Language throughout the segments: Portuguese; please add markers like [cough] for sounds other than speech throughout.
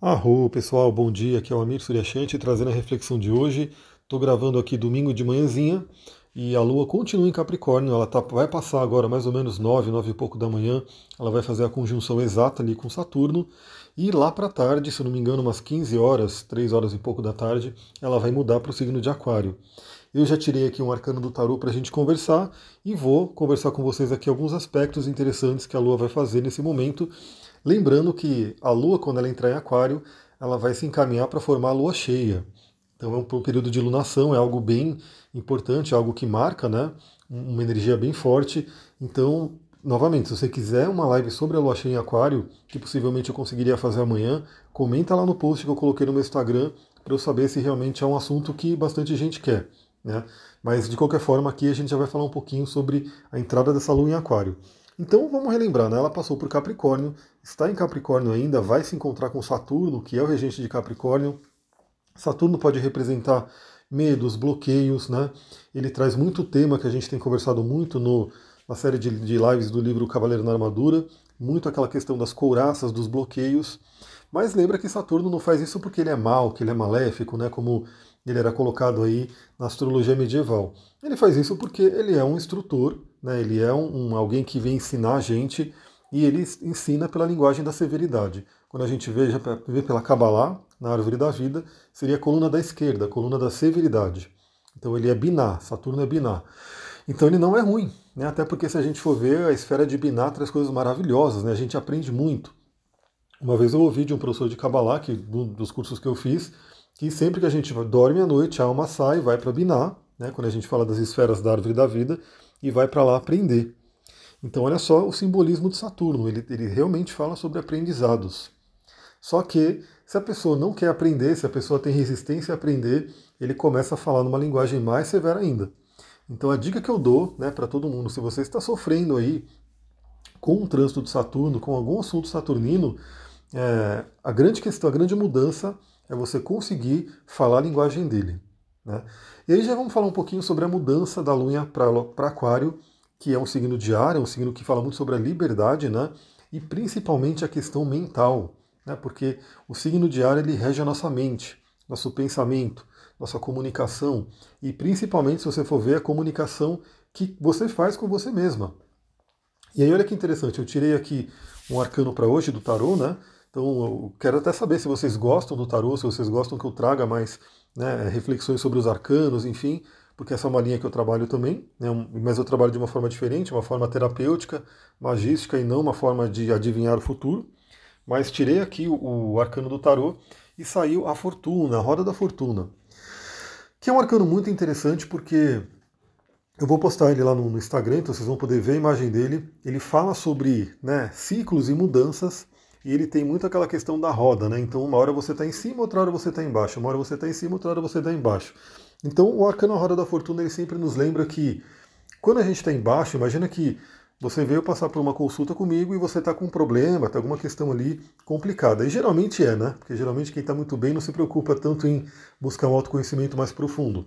Arro, pessoal, bom dia. Aqui é o Amir Suryashanti trazendo a reflexão de hoje. Estou gravando aqui domingo de manhãzinha e a Lua continua em Capricórnio. Ela tá, vai passar agora mais ou menos 9, 9 e pouco da manhã. Ela vai fazer a conjunção exata ali com Saturno. E lá para tarde, se não me engano, umas 15 horas, 3 horas e pouco da tarde, ela vai mudar para o signo de Aquário. Eu já tirei aqui um arcano do tarô para a gente conversar e vou conversar com vocês aqui alguns aspectos interessantes que a Lua vai fazer nesse momento Lembrando que a Lua, quando ela entrar em Aquário, ela vai se encaminhar para formar a Lua cheia. Então é um período de lunação, é algo bem importante, algo que marca, né? Uma energia bem forte. Então, novamente, se você quiser uma live sobre a Lua cheia em Aquário, que possivelmente eu conseguiria fazer amanhã, comenta lá no post que eu coloquei no meu Instagram para eu saber se realmente é um assunto que bastante gente quer. Né? Mas de qualquer forma, aqui a gente já vai falar um pouquinho sobre a entrada dessa Lua em Aquário. Então vamos relembrar, né? ela passou por Capricórnio, está em Capricórnio ainda, vai se encontrar com Saturno, que é o regente de Capricórnio. Saturno pode representar medos, bloqueios, né? Ele traz muito tema que a gente tem conversado muito no, na série de, de lives do livro Cavaleiro na Armadura, muito aquela questão das couraças, dos bloqueios. Mas lembra que Saturno não faz isso porque ele é mal, que ele é maléfico, né? Como ele era colocado aí na astrologia medieval. Ele faz isso porque ele é um instrutor, né? ele é um, um, alguém que vem ensinar a gente e ele ensina pela linguagem da severidade. Quando a gente vê, vê pela Kabbalah, na árvore da vida, seria a coluna da esquerda, a coluna da severidade. Então ele é biná, Saturno é biná. Então ele não é ruim, né? até porque se a gente for ver, a esfera de biná traz coisas maravilhosas, né? a gente aprende muito. Uma vez eu ouvi de um professor de Kabbalah, que, um dos cursos que eu fiz, que sempre que a gente dorme à noite, a alma sai, vai para Biná, né, quando a gente fala das esferas da árvore da vida, e vai para lá aprender. Então, olha só o simbolismo de Saturno, ele, ele realmente fala sobre aprendizados. Só que, se a pessoa não quer aprender, se a pessoa tem resistência a aprender, ele começa a falar numa linguagem mais severa ainda. Então, a dica que eu dou né, para todo mundo, se você está sofrendo aí com o trânsito de Saturno, com algum assunto saturnino, é, a grande questão, a grande mudança é você conseguir falar a linguagem dele. Né? E aí já vamos falar um pouquinho sobre a mudança da Lua para Aquário, que é um signo de ar, é um signo que fala muito sobre a liberdade, né? e principalmente a questão mental, né? porque o signo de ar ele rege a nossa mente, nosso pensamento, nossa comunicação, e principalmente, se você for ver, a comunicação que você faz com você mesma. E aí olha que interessante, eu tirei aqui um arcano para hoje do tarô, né? Então, eu quero até saber se vocês gostam do tarô, se vocês gostam que eu traga mais né, reflexões sobre os arcanos, enfim, porque essa é uma linha que eu trabalho também, né, mas eu trabalho de uma forma diferente, uma forma terapêutica, magística e não uma forma de adivinhar o futuro. Mas tirei aqui o, o arcano do tarô e saiu a fortuna, a roda da fortuna, que é um arcano muito interessante porque eu vou postar ele lá no, Instagram, então vocês vão poder ver a imagem dele. Ele fala sobre né, ciclos e mudanças e ele tem muito aquela questão da roda, né? Então, uma hora você está em cima, outra hora você está embaixo, uma hora você está em cima, outra hora você está embaixo. Então, o arcano roda da fortuna ele sempre nos lembra que quando a gente está embaixo, imagina que você veio passar por uma consulta comigo e você está com um problema, tem alguma questão ali complicada. E geralmente é, né? Porque geralmente quem está muito bem não se preocupa tanto em buscar um autoconhecimento mais profundo.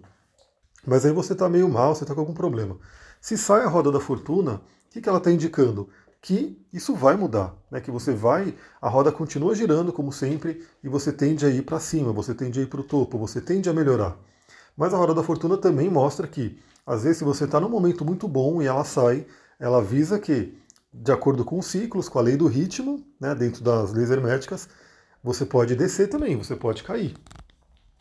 Mas aí você está meio mal, você está com algum problema. Se sai a roda da fortuna, o que, que ela está indicando? Que isso vai mudar, né? que você vai, a roda continua girando como sempre e você tende a ir para cima, você tende a ir para o topo, você tende a melhorar. Mas a roda da fortuna também mostra que, às vezes, se você está num momento muito bom e ela sai, ela avisa que, de acordo com os ciclos, com a lei do ritmo, né, dentro das leis herméticas, você pode descer também, você pode cair.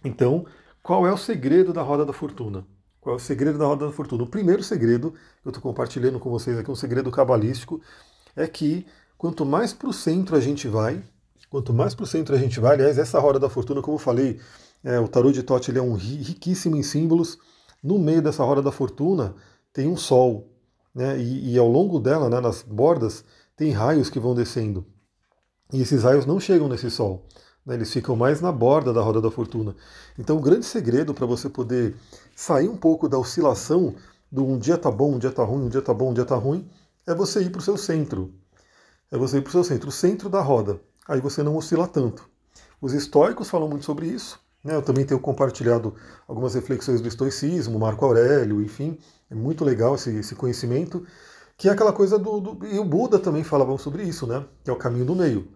Então, qual é o segredo da roda da fortuna? Qual é o segredo da roda da fortuna? O primeiro segredo, que eu estou compartilhando com vocês aqui, um segredo cabalístico, é que quanto mais para o centro a gente vai, quanto mais para o centro a gente vai, aliás, essa roda da fortuna, como eu falei, é, o tarô de Tote ele é um riquíssimo em símbolos. No meio dessa roda da fortuna tem um sol, né? E, e ao longo dela, né, nas bordas, tem raios que vão descendo. E esses raios não chegam nesse sol. Né, eles ficam mais na borda da roda da fortuna. Então, o grande segredo para você poder sair um pouco da oscilação do um dia tá bom, um dia tá ruim, um dia tá bom, um dia tá ruim, é você ir para o seu centro. É você ir para o seu centro, o centro da roda. Aí você não oscila tanto. Os estoicos falam muito sobre isso. Né? Eu também tenho compartilhado algumas reflexões do estoicismo, Marco Aurélio, enfim. É muito legal esse, esse conhecimento. Que é aquela coisa do, do, E o Buda também falava sobre isso, né? Que é o caminho do meio.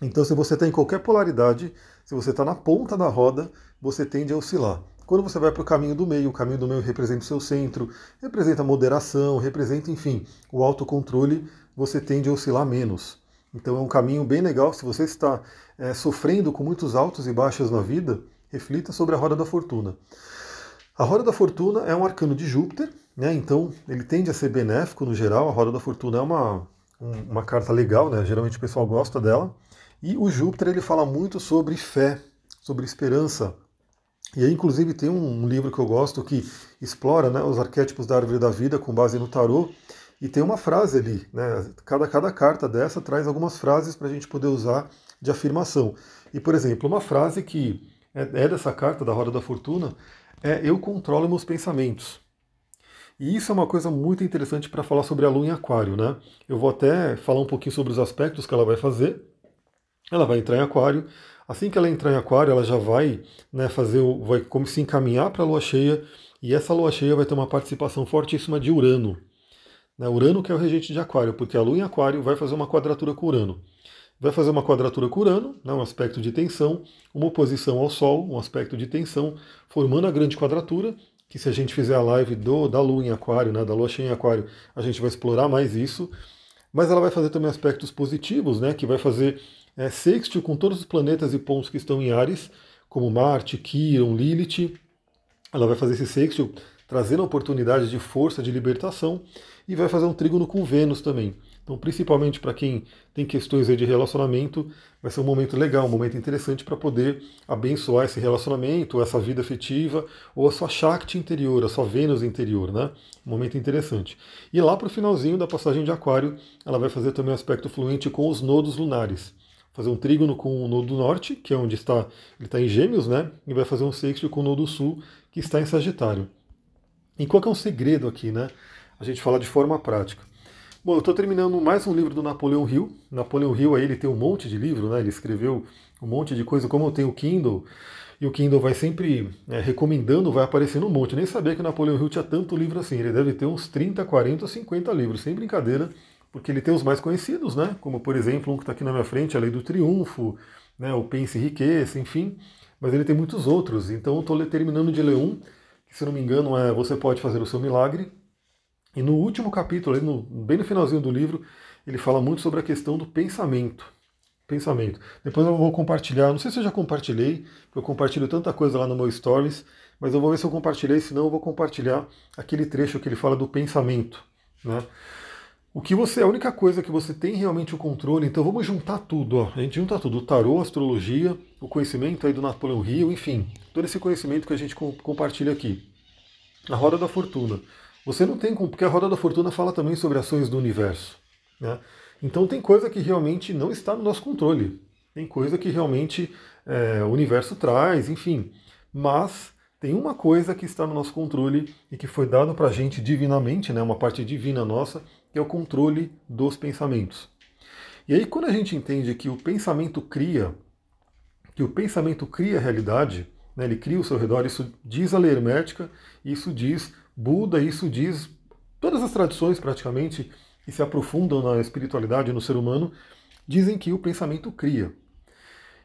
Então, se você está em qualquer polaridade, se você está na ponta da roda, você tende a oscilar. Quando você vai para o caminho do meio, o caminho do meio representa o seu centro, representa a moderação, representa, enfim, o autocontrole, você tende a oscilar menos. Então é um caminho bem legal. Se você está é, sofrendo com muitos altos e baixos na vida, reflita sobre a roda da fortuna. A roda da fortuna é um arcano de Júpiter, né? então ele tende a ser benéfico no geral. A roda da fortuna é uma, uma carta legal, né? geralmente o pessoal gosta dela. E o Júpiter ele fala muito sobre fé, sobre esperança, e aí, inclusive, tem um livro que eu gosto que explora né, os arquétipos da árvore da vida com base no tarô. E tem uma frase ali, né? Cada, cada carta dessa traz algumas frases para a gente poder usar de afirmação. E, por exemplo, uma frase que é, é dessa carta da Roda da Fortuna é Eu controlo meus pensamentos. E isso é uma coisa muito interessante para falar sobre a Lua em Aquário, né? Eu vou até falar um pouquinho sobre os aspectos que ela vai fazer. Ela vai entrar em Aquário, Assim que ela entrar em aquário, ela já vai né, fazer, vai como se encaminhar para a lua cheia, e essa lua cheia vai ter uma participação fortíssima de Urano. Né, Urano que é o regente de aquário, porque a lua em aquário vai fazer uma quadratura com Urano. Vai fazer uma quadratura com Urano, né, um aspecto de tensão, uma oposição ao Sol, um aspecto de tensão, formando a grande quadratura, que se a gente fizer a live do, da lua em aquário, né, da lua cheia em aquário, a gente vai explorar mais isso. Mas ela vai fazer também aspectos positivos, né, que vai fazer é, sextil com todos os planetas e pontos que estão em Ares, como Marte, Quiron, Lilith. Ela vai fazer esse sextil trazendo oportunidade de força, de libertação, e vai fazer um trígono com Vênus também. Então, principalmente para quem tem questões de relacionamento, vai ser um momento legal, um momento interessante para poder abençoar esse relacionamento, essa vida afetiva, ou a sua Shakti interior, a sua Vênus interior, né? Um momento interessante. E lá para o finalzinho da passagem de Aquário, ela vai fazer também um aspecto fluente com os nodos lunares fazer um trígono com o nodo norte, que é onde está, ele está em gêmeos, né? E vai fazer um sexto com o nodo sul, que está em Sagitário. E qual que é o segredo aqui, né? A gente fala de forma prática. Bom, eu estou terminando mais um livro do Napoleão Hill. Napoleão Hill aí ele tem um monte de livro, né? Ele escreveu um monte de coisa, como eu tenho o Kindle, e o Kindle vai sempre é, recomendando, vai aparecendo um monte. Eu nem sabia que o Napoleão Hill tinha tanto livro assim. Ele deve ter uns 30, 40, 50 livros, sem brincadeira porque ele tem os mais conhecidos, né? como por exemplo um que está aqui na minha frente, A Lei do Triunfo, né? o Pense Riqueza, enfim, mas ele tem muitos outros. Então eu estou terminando de ler um, que se não me engano é Você Pode Fazer o Seu Milagre, e no último capítulo, no, bem no finalzinho do livro, ele fala muito sobre a questão do pensamento. Pensamento. Depois eu vou compartilhar, não sei se eu já compartilhei, porque eu compartilho tanta coisa lá no meu Stories, mas eu vou ver se eu compartilhei, senão eu vou compartilhar aquele trecho que ele fala do pensamento. Né? O que você, a única coisa que você tem realmente o controle, então vamos juntar tudo, ó. A gente junta tudo, o tarô, a astrologia, o conhecimento aí do Napoleão Rio, enfim, todo esse conhecimento que a gente compartilha aqui. A roda da fortuna. Você não tem, porque a roda da fortuna fala também sobre ações do universo, né? Então tem coisa que realmente não está no nosso controle. Tem coisa que realmente é, o universo traz, enfim. Mas tem uma coisa que está no nosso controle e que foi dado para a gente divinamente, né, uma parte divina nossa, é o controle dos pensamentos. E aí, quando a gente entende que o pensamento cria, que o pensamento cria a realidade, né, ele cria o seu redor, isso diz a lei hermética, isso diz Buda, isso diz todas as tradições praticamente que se aprofundam na espiritualidade no ser humano, dizem que o pensamento cria.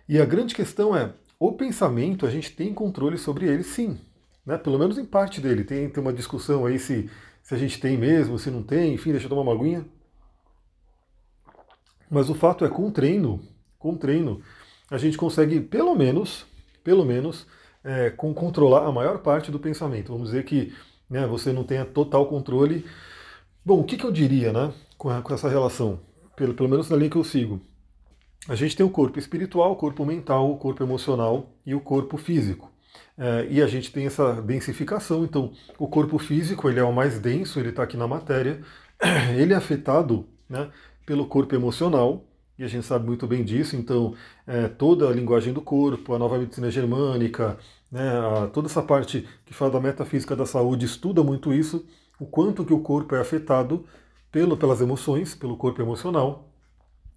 E a grande questão é, o pensamento, a gente tem controle sobre ele sim, né? pelo menos em parte dele. Tem, tem uma discussão aí se se a gente tem mesmo, se não tem, enfim, deixa eu tomar uma aguinha. Mas o fato é, com treino, com treino, a gente consegue, pelo menos, pelo menos, é, com controlar a maior parte do pensamento. Vamos dizer que né, você não tenha total controle. Bom, o que, que eu diria né, com, a, com essa relação? Pelo, pelo menos na linha que eu sigo. A gente tem o corpo espiritual, o corpo mental, o corpo emocional e o corpo físico. É, e a gente tem essa densificação, então o corpo físico ele é o mais denso, ele está aqui na matéria, [clears throat] ele é afetado né, pelo corpo emocional, e a gente sabe muito bem disso, então é, toda a linguagem do corpo, a nova medicina germânica, né, a, toda essa parte que fala da metafísica da saúde estuda muito isso, o quanto que o corpo é afetado pelo, pelas emoções, pelo corpo emocional,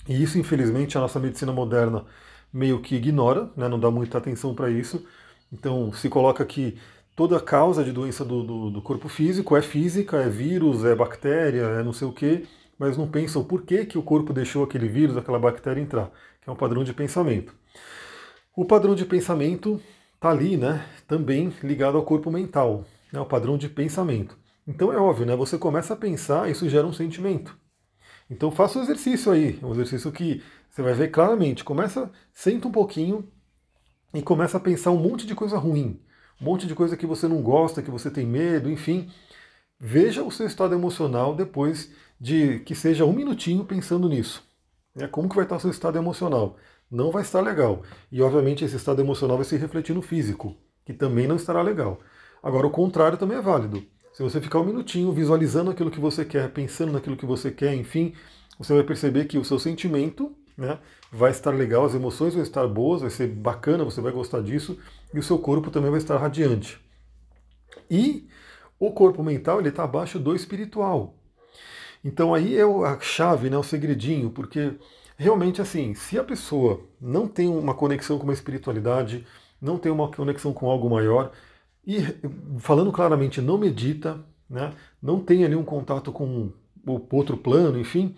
e isso infelizmente a nossa medicina moderna meio que ignora, né, não dá muita atenção para isso, então se coloca que toda causa de doença do, do, do, corpo físico é física, é vírus, é bactéria, é não sei o quê, mas não pensam por que, que o corpo deixou aquele vírus, aquela bactéria entrar. que é um padrão de pensamento. O padrão de pensamento está ali, né, também ligado ao corpo mental, né, o padrão de pensamento. Então é óbvio, né, você começa a pensar, isso gera um sentimento. Então faça o um exercício aí, um exercício que você vai ver claramente. Começa, senta um pouquinho e começa a pensar um monte de coisa ruim, um monte de coisa que você não gosta, que você tem medo, enfim. Veja o seu estado emocional depois de que seja um minutinho pensando nisso. É como que vai estar o seu estado emocional? Não vai estar legal. E obviamente esse estado emocional vai se refletir no físico, que também não estará legal. Agora o contrário também é válido. Se você ficar um minutinho visualizando aquilo que você quer, pensando naquilo que você quer, enfim, você vai perceber que o seu sentimento né, vai estar legal, as emoções vão estar boas, vai ser bacana, você vai gostar disso, e o seu corpo também vai estar radiante. E o corpo mental ele está abaixo do espiritual. Então aí é a chave, né, o segredinho, porque realmente assim, se a pessoa não tem uma conexão com uma espiritualidade, não tem uma conexão com algo maior, e falando claramente, não medita, né, não tem ali um contato com o outro plano, enfim,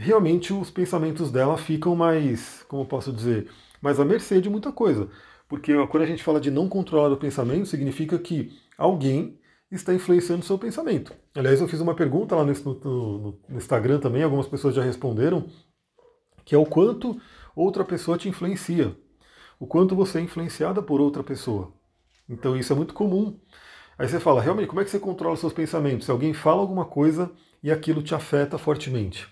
realmente os pensamentos dela ficam mais, como posso dizer, mais à mercê de muita coisa. Porque quando a gente fala de não controlar o pensamento, significa que alguém está influenciando o seu pensamento. Aliás, eu fiz uma pergunta lá no, no, no Instagram também, algumas pessoas já responderam, que é o quanto outra pessoa te influencia, o quanto você é influenciada por outra pessoa. Então isso é muito comum. Aí você fala, realmente, como é que você controla os seus pensamentos? Se alguém fala alguma coisa e aquilo te afeta fortemente.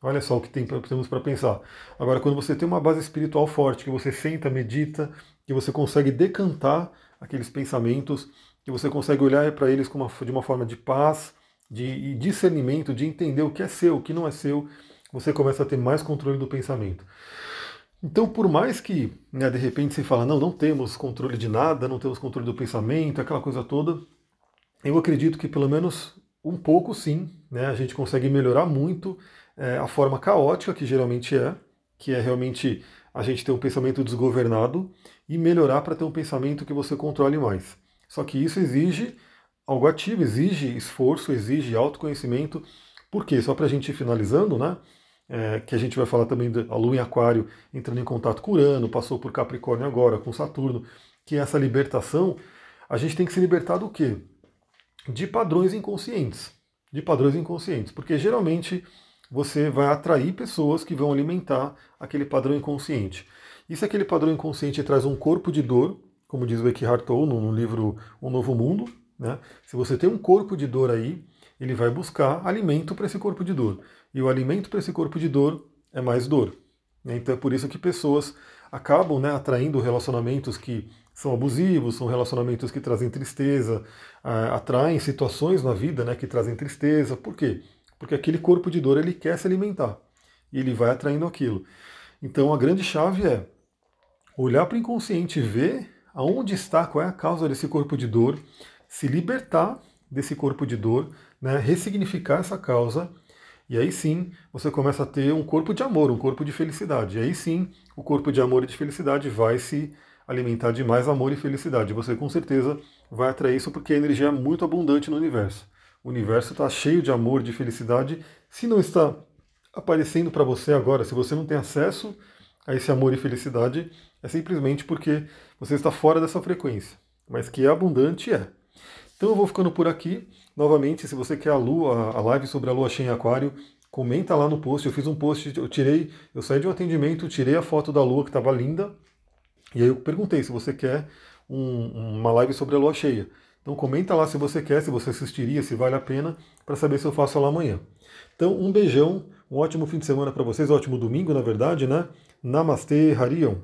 Olha só o que tem, temos para pensar. Agora, quando você tem uma base espiritual forte, que você senta, medita, que você consegue decantar aqueles pensamentos, que você consegue olhar para eles uma, de uma forma de paz, de discernimento, de entender o que é seu, o que não é seu, você começa a ter mais controle do pensamento. Então, por mais que né, de repente você fala, não, não temos controle de nada, não temos controle do pensamento, aquela coisa toda, eu acredito que pelo menos um pouco sim, né, a gente consegue melhorar muito é, a forma caótica que geralmente é, que é realmente a gente ter um pensamento desgovernado e melhorar para ter um pensamento que você controle mais. Só que isso exige algo ativo, exige esforço, exige autoconhecimento. Por quê? Só para a gente ir finalizando, né? É, que a gente vai falar também da Lua em Aquário entrando em contato com Urano, passou por Capricórnio agora, com Saturno, que é essa libertação, a gente tem que se libertar do quê? De padrões inconscientes. De padrões inconscientes. Porque geralmente você vai atrair pessoas que vão alimentar aquele padrão inconsciente. E se aquele padrão inconsciente traz um corpo de dor, como diz o Eckhart Tolle no, livro Um Novo Mundo, né? se você tem um corpo de dor aí, ele vai buscar alimento para esse corpo de dor. E o alimento para esse corpo de dor é mais dor. Né? Então é por isso que pessoas acabam né, atraindo relacionamentos que são abusivos, são relacionamentos que trazem tristeza, atraem situações na vida né, que trazem tristeza. Por quê? Porque aquele corpo de dor ele quer se alimentar e ele vai atraindo aquilo. Então a grande chave é olhar para o inconsciente ver aonde está, qual é a causa desse corpo de dor, se libertar desse corpo de dor, né, ressignificar essa causa, e aí sim você começa a ter um corpo de amor, um corpo de felicidade. E aí sim o corpo de amor e de felicidade vai se alimentar de mais amor e felicidade. Você com certeza vai atrair isso porque a energia é muito abundante no universo. O universo está cheio de amor, de felicidade. Se não está aparecendo para você agora, se você não tem acesso a esse amor e felicidade, é simplesmente porque você está fora dessa frequência. Mas que é abundante, é. Então eu vou ficando por aqui. Novamente, se você quer a lua, a live sobre a lua cheia em aquário, comenta lá no post. Eu fiz um post, eu tirei, eu saí de um atendimento, tirei a foto da lua que estava linda. E aí eu perguntei se você quer um, uma live sobre a lua cheia. Então comenta lá se você quer, se você assistiria, se vale a pena, para saber se eu faço ela amanhã. Então um beijão, um ótimo fim de semana para vocês, ótimo domingo, na verdade, né? Namastê, Harion.